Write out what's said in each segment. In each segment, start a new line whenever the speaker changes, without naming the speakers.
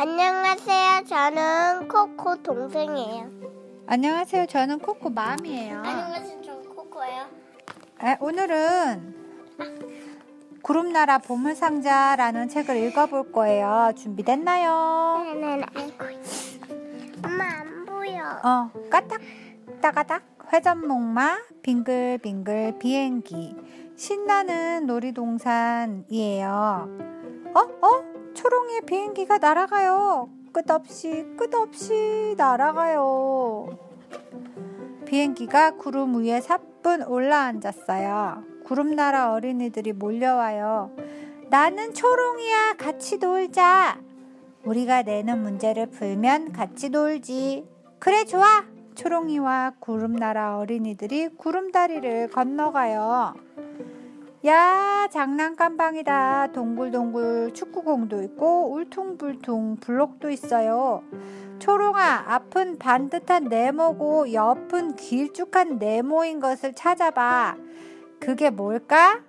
안녕하세요. 저는 코코 동생이에요.
안녕하세요. 저는 코코 맘이에요.
안녕하세요. 저는 코코예요.
에, 오늘은 구름나라 보물상자라는 책을 읽어볼 거예요. 준비됐나요?
나는 알고 있어. 엄마 안 보여.
어, 까딱, 따가닥, 회전목마, 빙글빙글 비행기, 신나는 놀이동산이에요. 어, 어? 초롱이의 비행기가 날아가요. 끝없이, 끝없이 날아가요. 비행기가 구름 위에 사뿐 올라앉았어요. 구름 나라 어린이들이 몰려와요. 나는 초롱이야. 같이 놀자. 우리가 내는 문제를 풀면 같이 놀지. 그래, 좋아. 초롱이와 구름나라 어린이들이 구름다리를 건너가요. 야, 장난감방이다. 동글동글 축구공도 있고 울퉁불퉁 블록도 있어요. 초롱아, 앞은 반듯한 네모고 옆은 길쭉한 네모인 것을 찾아봐. 그게 뭘까?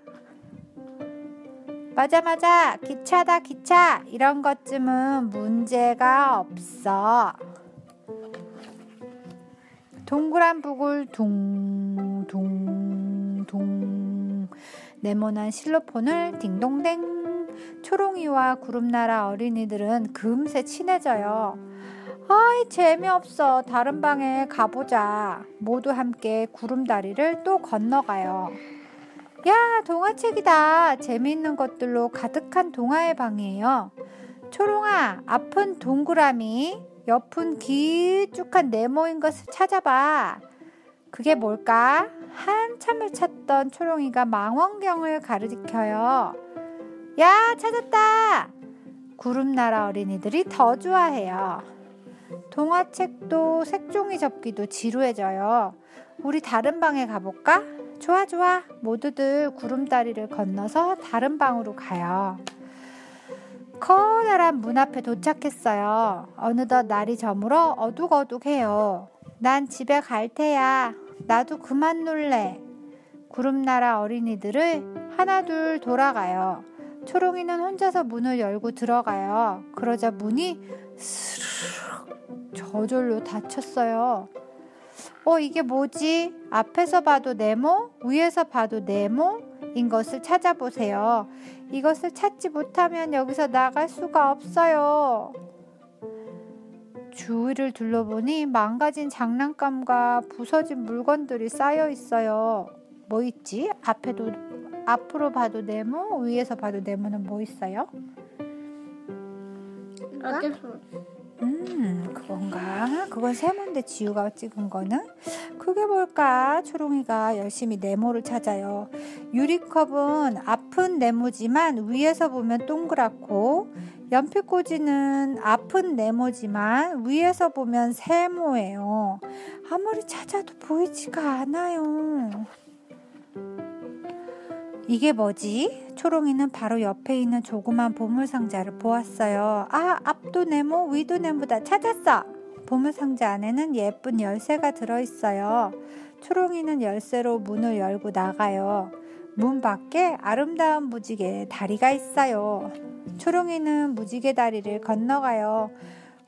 맞아, 맞아. 기차다, 기차. 이런 것쯤은 문제가 없어. 동그란 북을 둥둥둥 네모난 실로폰을 딩동댕 초롱이와 구름나라 어린이들은 금세 친해져요. 아이 재미없어 다른 방에 가보자 모두 함께 구름다리를 또 건너가요. 야 동화책이다 재미있는 것들로 가득한 동화의 방이에요. 초롱아 앞은 동그라미 옆은 길쭉한 네모인 것을 찾아봐. 그게 뭘까? 한참을 찾던 초롱이가 망원경을 가리켜요. 야, 찾았다! 구름나라 어린이들이 더 좋아해요. 동화책도 색종이 접기도 지루해져요. 우리 다른 방에 가볼까? 좋아, 좋아. 모두들 구름다리를 건너서 다른 방으로 가요. 커다란 문 앞에 도착했어요. 어느덧 날이 저물어 어둑어둑해요. 난 집에 갈 테야. 나도 그만 놀래. 구름나라 어린이들을 하나둘 돌아가요. 초롱이는 혼자서 문을 열고 들어가요. 그러자 문이 스르륵 저절로 닫혔어요. 어, 이게 뭐지? 앞에서 봐도 네모, 위에서 봐도 네모인 것을 찾아보세요. 이것을 찾지 못하면 여기서 나갈 수가 없어요. 주위를 둘러보니 망가진 장난감과 부서진 물건들이 쌓여 있어요. 뭐 있지? 앞에도 앞으로 봐도 네모, 위에서 봐도 네모는 뭐 있어요? 음, 그건가? 그건 세모인데 지우가 찍은 거는? 그게 뭘까? 초롱이가 열심히 네모를 찾아요. 유리컵은 앞은 네모지만 위에서 보면 동그랗고 연필꽂이는 앞은 네모지만 위에서 보면 세모예요. 아무리 찾아도 보이지가 않아요. 이게 뭐지? 초롱이는 바로 옆에 있는 조그만 보물상자를 보았어요. 아, 앞도 네모, 위도 네모다. 찾았어! 보물상자 안에는 예쁜 열쇠가 들어있어요. 초롱이는 열쇠로 문을 열고 나가요. 문 밖에 아름다운 무지개 다리가 있어요. 초롱이는 무지개 다리를 건너가요.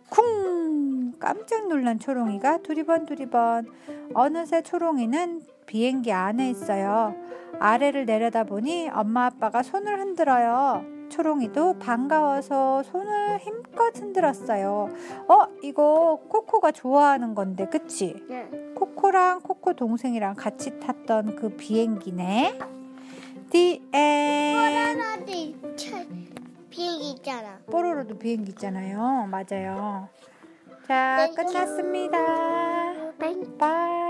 쿵! 깜짝 놀란 초롱이가 두리번 두리번. 어느새 초롱이는 비행기 안에 있어요. 아래를 내려다보니 엄마 아빠가 손을 흔들어요. 초롱이도 반가워서 손을 힘껏 흔들었어요. 어, 이거 코코가 좋아하는 건데, 그치?
네.
코코랑 코코 동생이랑 같이 탔던 그 비행기네. The end.
뽀로로도 차- 비행기 있잖아.
뽀로로도 비행기 있잖아요. 맞아요. 자,
네,
끝났습니다.
땡.
Bye.